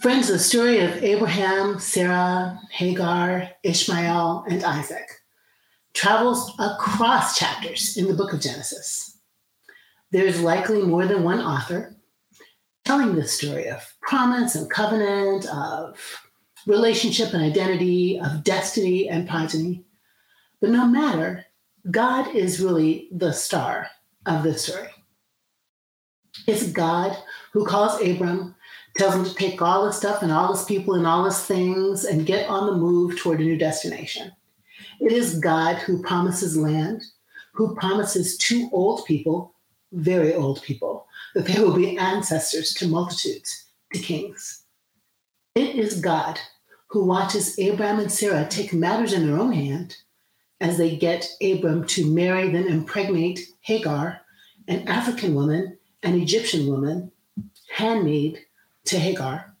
Friends, the story of Abraham, Sarah, Hagar, Ishmael, and Isaac travels across chapters in the book of Genesis. There is likely more than one author telling this story of promise and covenant, of relationship and identity, of destiny and progeny. But no matter, God is really the star of this story. It's God who calls Abram, tells him to take all his stuff and all his people and all his things and get on the move toward a new destination. It is God who promises land, who promises two old people, very old people, that they will be ancestors to multitudes, to kings. It is God who watches Abraham and Sarah take matters in their own hand as they get Abram to marry, then impregnate Hagar, an African woman, an Egyptian woman, handmaid to Hagar.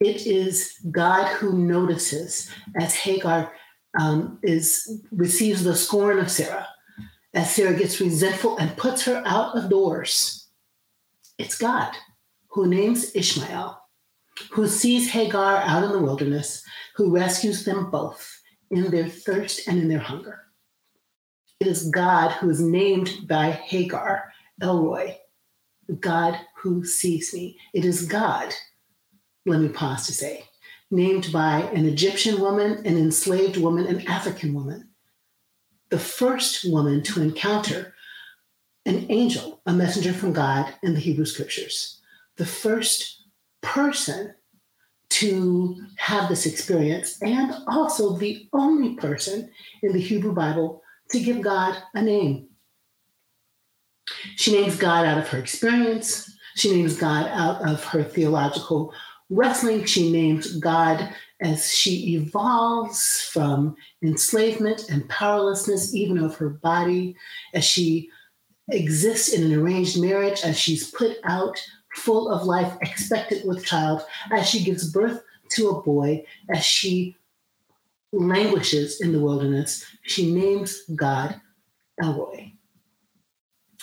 It is God who notices as Hagar um, is receives the scorn of Sarah, as Sarah gets resentful and puts her out of doors. It's God who names Ishmael, who sees Hagar out in the wilderness, who rescues them both in their thirst and in their hunger. It is God who is named by Hagar, El Roi, God who sees me. It is God, let me pause to say, named by an Egyptian woman, an enslaved woman, an African woman, the first woman to encounter an angel, a messenger from God in the Hebrew scriptures, the first person to have this experience, and also the only person in the Hebrew Bible to give God a name. She names God out of her experience. She names God out of her theological wrestling. She names God as she evolves from enslavement and powerlessness, even of her body, as she exists in an arranged marriage, as she's put out full of life, expectant with child, as she gives birth to a boy, as she languishes in the wilderness, she names God El Roi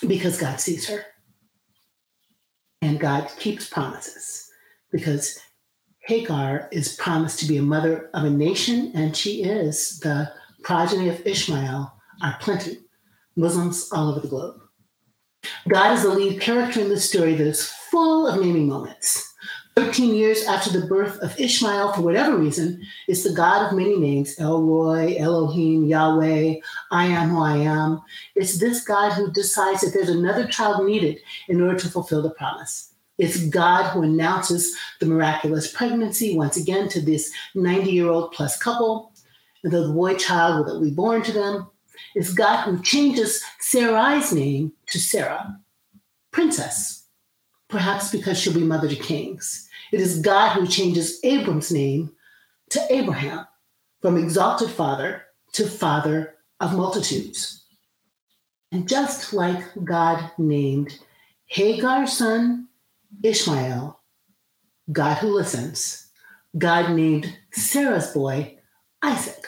because God sees her. And God keeps promises because Hagar is promised to be a mother of a nation, and she is. The progeny of Ishmael are plenty, Muslims all over the globe. God is the lead character in this story that is full of naming moments. 13 years after the birth of Ishmael, for whatever reason, is the God of many names El Roi, Elohim, Yahweh, I am who I am. It's this God who decides that there's another child needed in order to fulfill the promise. It's God who announces the miraculous pregnancy once again to this 90 year old plus couple, and the boy child will be born to them. It's God who changes Sarai's name to Sarah, princess, perhaps because she'll be mother to kings. It is God who changes Abram's name to Abraham, from exalted father to father of multitudes. And just like God named Hagar's son Ishmael, God who listens, God named Sarah's boy Isaac,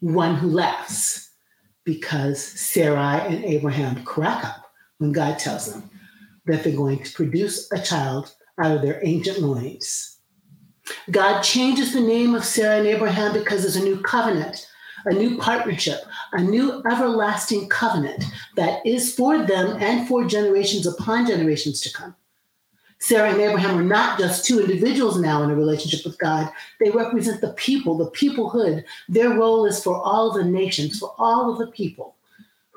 one who laughs, because Sarai and Abraham crack up when God tells them that they're going to produce a child out of their ancient loins. God changes the name of Sarah and Abraham because there's a new covenant, a new partnership, a new everlasting covenant that is for them and for generations upon generations to come. Sarah and Abraham are not just two individuals now in a relationship with God. They represent the people, the peoplehood. Their role is for all the nations, for all of the people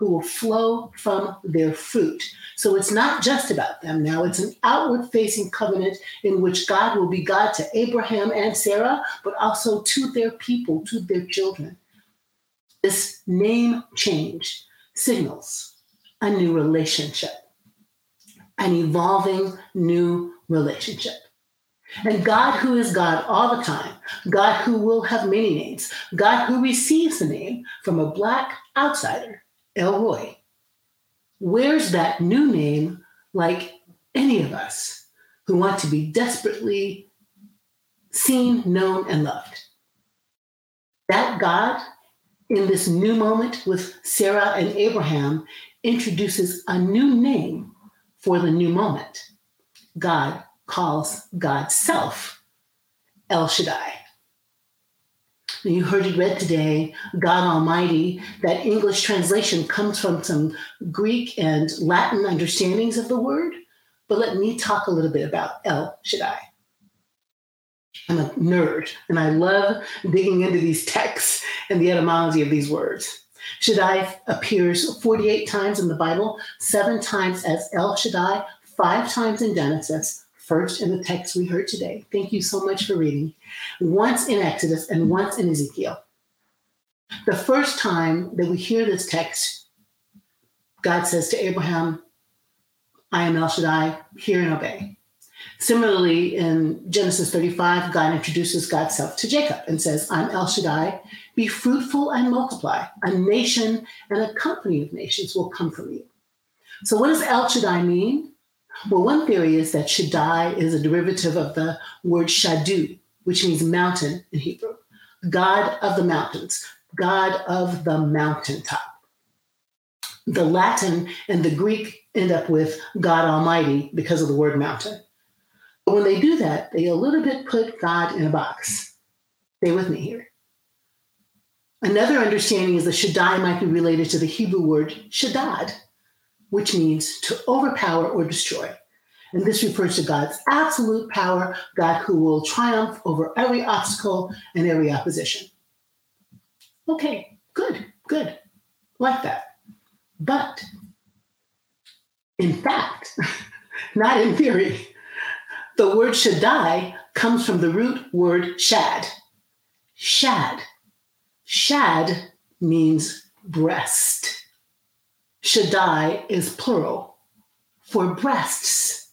who will flow from their fruit. So it's not just about them now, it's an outward facing covenant in which God will be God to Abraham and Sarah, but also to their people, to their children. This name change signals a new relationship, an evolving new relationship. And God, who is God all the time, God who will have many names, God who receives the name from a Black outsider, El Roi. Where's that new name like any of us who want to be desperately seen, known, and loved? That God, in this new moment with Sarah and Abraham, introduces a new name for the new moment. God calls God's self El Shaddai. You heard it read today, God Almighty. That English translation comes from some Greek and Latin understandings of the word. But let me talk a little bit about El Shaddai. I'm a nerd and I love digging into these texts and the etymology of these words. Shaddai appears 48 times in the Bible, seven times as El Shaddai, five times in Genesis, first in the text we heard today. Thank you so much for reading. Once in Exodus and once in Ezekiel. The first time that we hear this text, God says to Abraham, I am El Shaddai, hear and obey. Similarly, in Genesis 35, God introduces God's self to Jacob and says, I'm El Shaddai, be fruitful and multiply. A nation and a company of nations will come from you. So, what does El Shaddai mean? Well, one theory is that Shaddai is a derivative of the word Shadu, which means mountain in Hebrew. God of the mountains, God of the mountaintop. The Latin and the Greek end up with God Almighty because of the word mountain. But when they do that, they a little bit put God in a box. Stay with me here. Another understanding is that Shaddai might be related to the Hebrew word Shaddad, which means to overpower or destroy. And this refers to God's absolute power, God who will triumph over every obstacle and every opposition. Okay, good, good. Like that. But in fact, not in theory, the word Shaddai comes from the root word shad. Shad. Shad means breast. Shaddai is plural for breasts.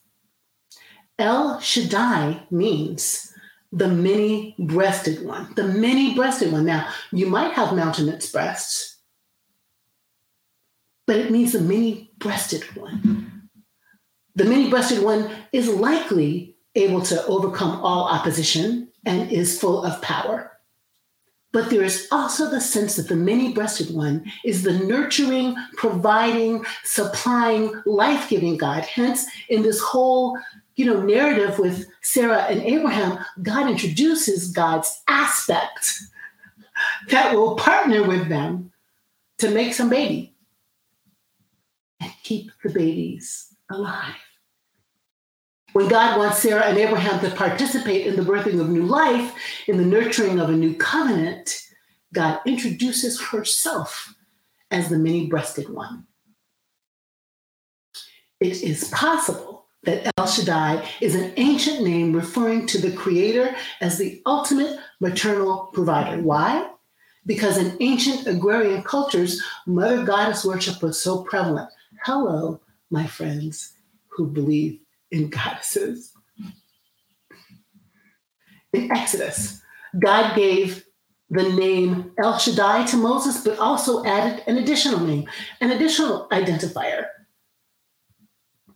El Shaddai means the many breasted one, the many breasted one. Now, you might have mountainous breasts, but it means the many breasted one. The many breasted one is likely able to overcome all opposition and is full of power. But there is also the sense that the many breasted one is the nurturing, providing, supplying, life giving God. Hence, in this whole you know, narrative with Sarah and Abraham, God introduces God's aspect that will partner with them to make some baby and keep the babies alive. When God wants Sarah and Abraham to participate in the birthing of new life, in the nurturing of a new covenant, God introduces herself as the many breasted one. It is possible that El Shaddai is an ancient name referring to the Creator as the ultimate maternal provider. Why? Because in ancient agrarian cultures, mother goddess worship was so prevalent. Hello, my friends who believe in goddesses. In Exodus, God gave the name El Shaddai to Moses, but also added an additional name, an additional identifier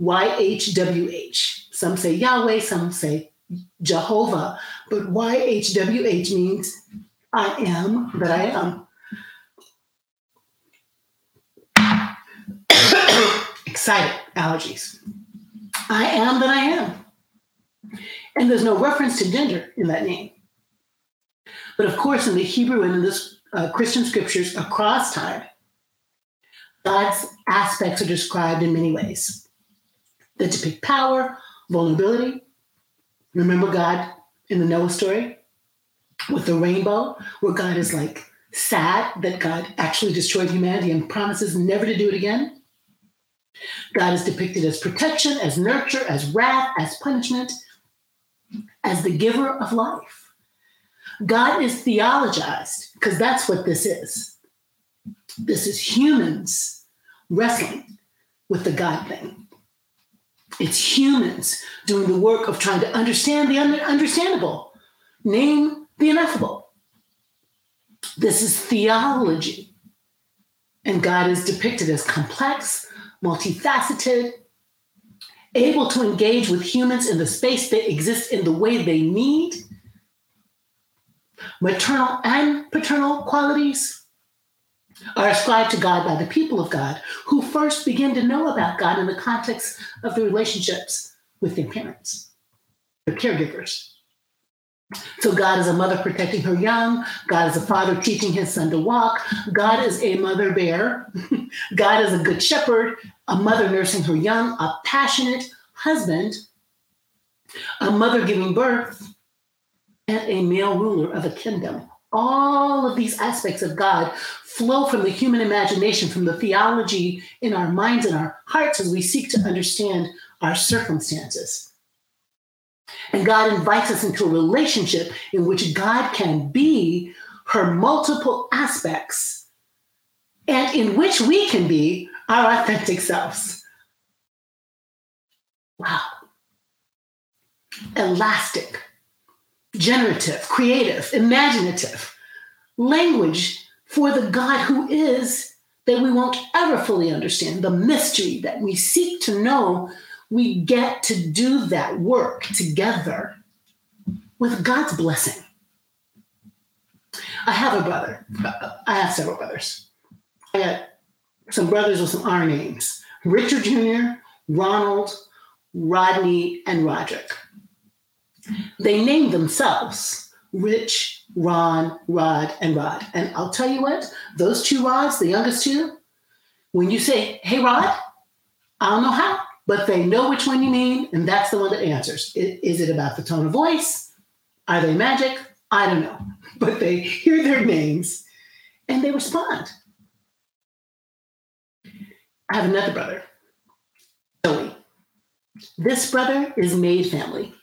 YHWH. Some say Yahweh, some say Jehovah, but YHWH means I am that I am. Excited, allergies. I am that I am. And there's no reference to gender in that name. But of course, in the Hebrew and in this uh, Christian scriptures across time, God's aspects are described in many ways that depict power, vulnerability. Remember God in the Noah story with the rainbow, where God is like sad that God actually destroyed humanity and promises never to do it again? God is depicted as protection, as nurture, as wrath, as punishment, as the giver of life. God is theologized because that's what this is. This is humans wrestling with the God thing. It's humans doing the work of trying to understand the understandable, name the ineffable. This is theology. And God is depicted as complex, multifaceted, able to engage with humans in the space they exist in the way they need, maternal and paternal qualities are ascribed to God by the people of God, who first begin to know about God in the context of the relationships with their parents, their caregivers. So God is a mother protecting her young. God is a father teaching his son to walk. God is a mother bear. God is a good shepherd, a mother nursing her young, a passionate husband, a mother giving birth, and a male ruler of a kingdom. All of these aspects of God flow from the human imagination, from the theology in our minds and our hearts as we seek to understand our circumstances. And God invites us into a relationship in which God can be her multiple aspects and in which we can be our authentic selves. Wow. Elastic, generative, creative, imaginative language for the God who is that we won't ever fully understand, the mystery that we seek to know we get to do that work together with God's blessing. I have a brother. I have several brothers. I got some brothers with some R names Richard Jr., Ronald, Rodney, and Roderick. They named themselves Rich, Ron, Rod, and Rod. And I'll tell you what, those two Rods, the youngest two, when you say, hey, Rod, I don't know how, but they know which one you mean, and that's the one that answers. Is it about the tone of voice? Are they magic? I don't know. But they hear their names and they respond. I have another brother, Joey. This brother is Made family.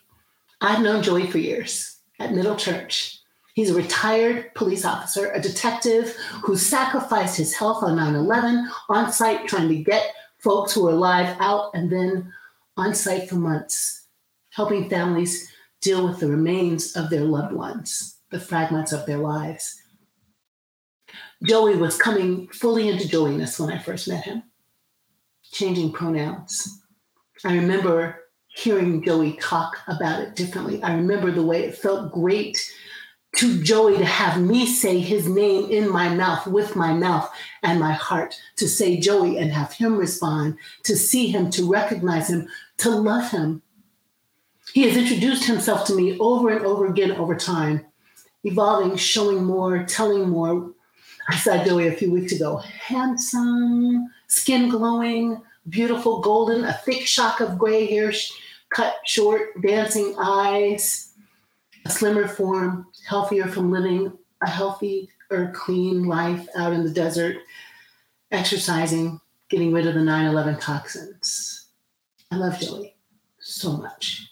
I've known Joey for years at Middle Church. He's a retired police officer, a detective who sacrificed his health on 9 11 on site trying to get folks who are alive out and then on site for months, helping families deal with the remains of their loved ones, the fragments of their lives. Joey was coming fully into Joeyness when I first met him, changing pronouns. I remember hearing Joey talk about it differently. I remember the way it felt great to Joey to have me say his name in my mouth, with my mouth and my heart, to say Joey and have him respond, to see him, to recognize him, to love him. He has introduced himself to me over and over again over time, evolving, showing more, telling more. I saw Joey a few weeks ago. Handsome, skin glowing, beautiful, golden, a thick shock of gray hair, cut short, dancing eyes, a slimmer form, healthier from living a healthy or clean life out in the desert, exercising, getting rid of the 9 11 toxins. I love Joey so much.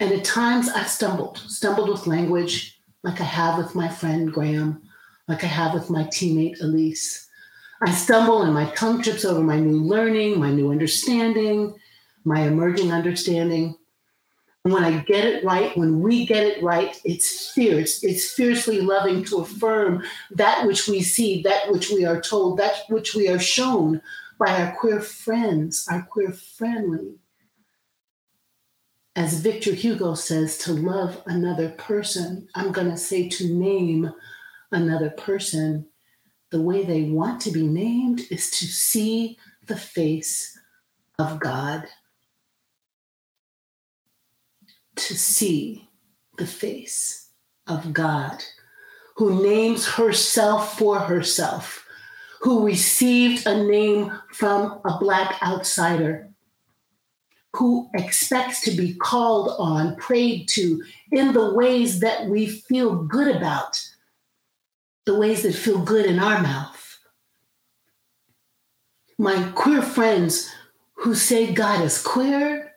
And at times I've stumbled, stumbled with language like I have with my friend Graham, like I have with my teammate Elise. I stumble and my tongue trips over my new learning, my new understanding, my emerging understanding. When I get it right, when we get it right, it's fierce. It's fiercely loving to affirm that which we see, that which we are told, that which we are shown by our queer friends, our queer family. As Victor Hugo says, to love another person, I'm going to say to name another person the way they want to be named is to see the face of God to see the face of God, who names herself for herself, who received a name from a Black outsider, who expects to be called on, prayed to in the ways that we feel good about, the ways that feel good in our mouth. My queer friends who say God is queer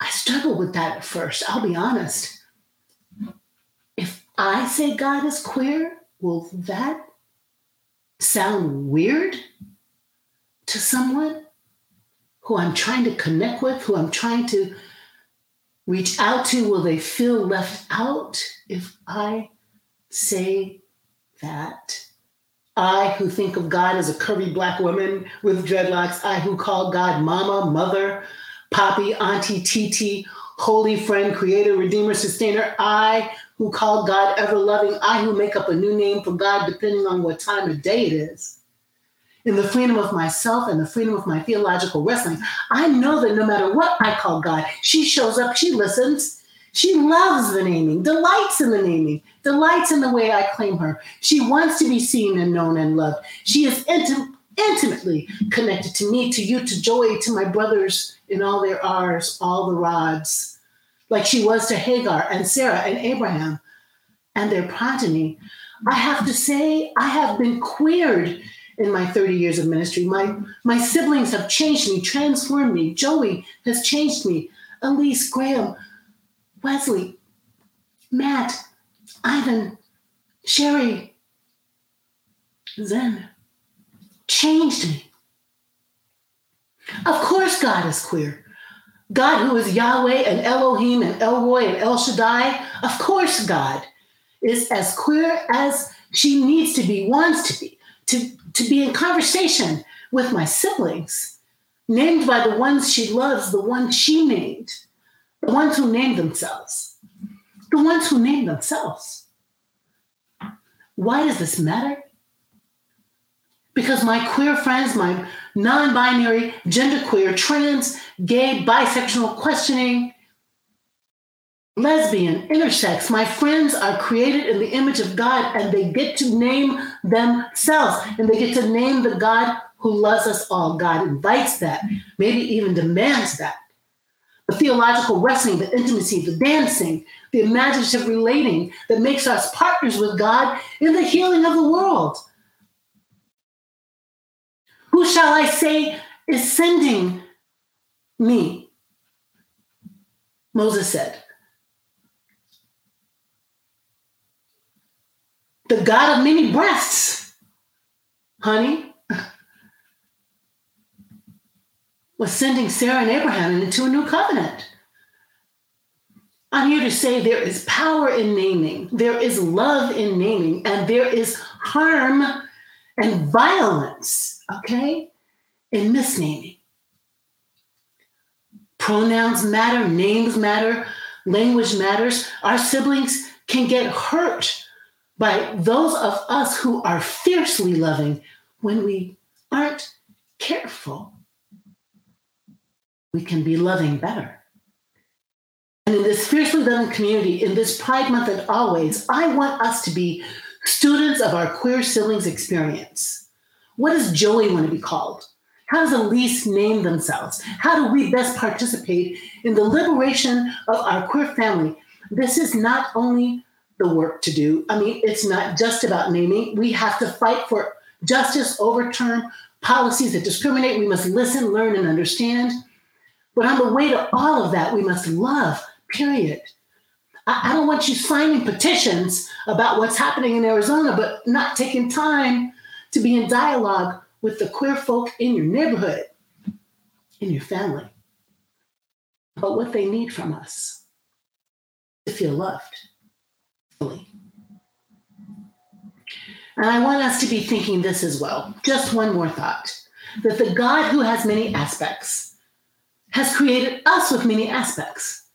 I struggled with that at first. I'll be honest. If I say God is queer, will that sound weird to someone who I'm trying to connect with, who I'm trying to reach out to? Will they feel left out if I say that? I, who think of God as a curvy black woman with dreadlocks, I, who call God mama, mother, Poppy, Auntie, Titi, Holy Friend, Creator, Redeemer, Sustainer, I who call God ever loving, I who make up a new name for God depending on what time of day it is. In the freedom of myself and the freedom of my theological wrestling, I know that no matter what I call God, she shows up, she listens, She loves the naming, delights in the naming, delights in the way I claim her. She wants to be seen and known and loved. She is intim- intimately connected to me, to you, to Joy, to my brothers in all their R's, all the rods, like she was to Hagar and Sarah and Abraham and their progeny. I have to say, I have been queered in my 30 years of ministry. My, my siblings have changed me, transformed me. Joey has changed me. Elise, Graham, Wesley, Matt, Ivan, Sherry, Zen changed me. Of course, God is queer. God, who is Yahweh and Elohim and El Roi and El Shaddai, of course, God is as queer as she needs to be, wants to be, to, to be in conversation with my siblings, named by the ones she loves, the ones she named, the ones who named themselves, the ones who named themselves. Why does this matter? Because my queer friends, my non binary, genderqueer, trans, gay, bisexual, questioning, lesbian, intersex, my friends are created in the image of God and they get to name themselves and they get to name the God who loves us all. God invites that, maybe even demands that. The theological wrestling, the intimacy, the dancing, the imaginative relating that makes us partners with God in the healing of the world. Who shall I say is sending me? Moses said. The God of many breasts, honey, was sending Sarah and Abraham into a new covenant. I'm here to say there is power in naming, there is love in naming, and there is harm and violence, okay, And misnaming. Pronouns matter, names matter, language matters. Our siblings can get hurt by those of us who are fiercely loving when we aren't careful. We can be loving better. And in this fiercely loving community, in this Pride Month and always, I want us to be students of our queer siblings experience. What does Joey want to be called? How does Elise name themselves? How do we best participate in the liberation of our queer family? This is not only the work to do. I mean, it's not just about naming. We have to fight for justice, overturn policies that discriminate. We must listen, learn, and understand. But on the way to all of that, we must love, period. I, I don't want you signing petitions about what's happening in Arizona, but not taking time to be in dialogue with the queer folk in your neighborhood, in your family, about what they need from us to feel loved. Fully. And I want us to be thinking this as well. Just one more thought that the God who has many aspects has created us with many aspects.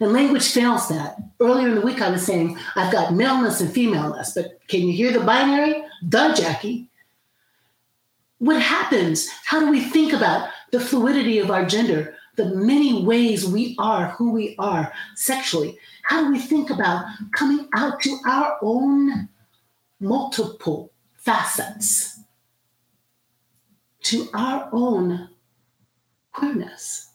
And language fails that. Earlier in the week, I was saying I've got maleness and femaleness, but can you hear the binary? Duh, Jackie. What happens? How do we think about the fluidity of our gender, the many ways we are who we are sexually? How do we think about coming out to our own multiple facets, to our own queerness?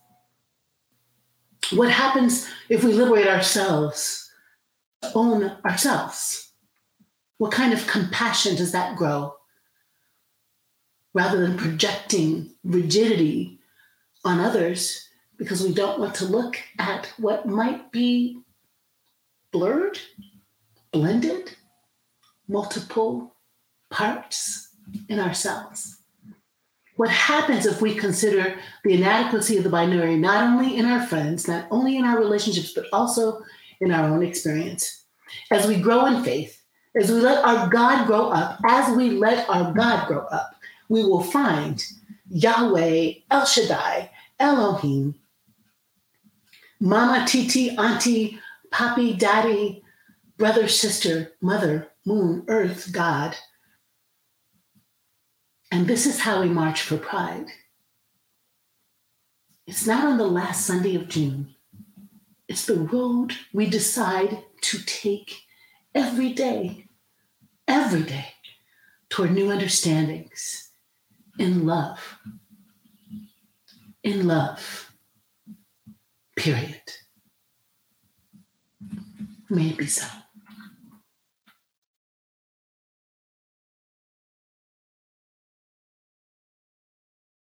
What happens if we liberate ourselves, own ourselves? What kind of compassion does that grow? Rather than projecting rigidity on others because we don't want to look at what might be blurred, blended, multiple parts in ourselves. What happens if we consider the inadequacy of the binary not only in our friends, not only in our relationships, but also in our own experience? As we grow in faith, as we let our God grow up, as we let our God grow up, we will find Yahweh, El Shaddai, Elohim, Mama, Titi, Auntie, Papi, Daddy, brother, sister, mother, moon, earth, God. And this is how we march for pride. It's not on the last Sunday of June. It's the road we decide to take every day, every day, toward new understandings in love. In love. Period. May it be so.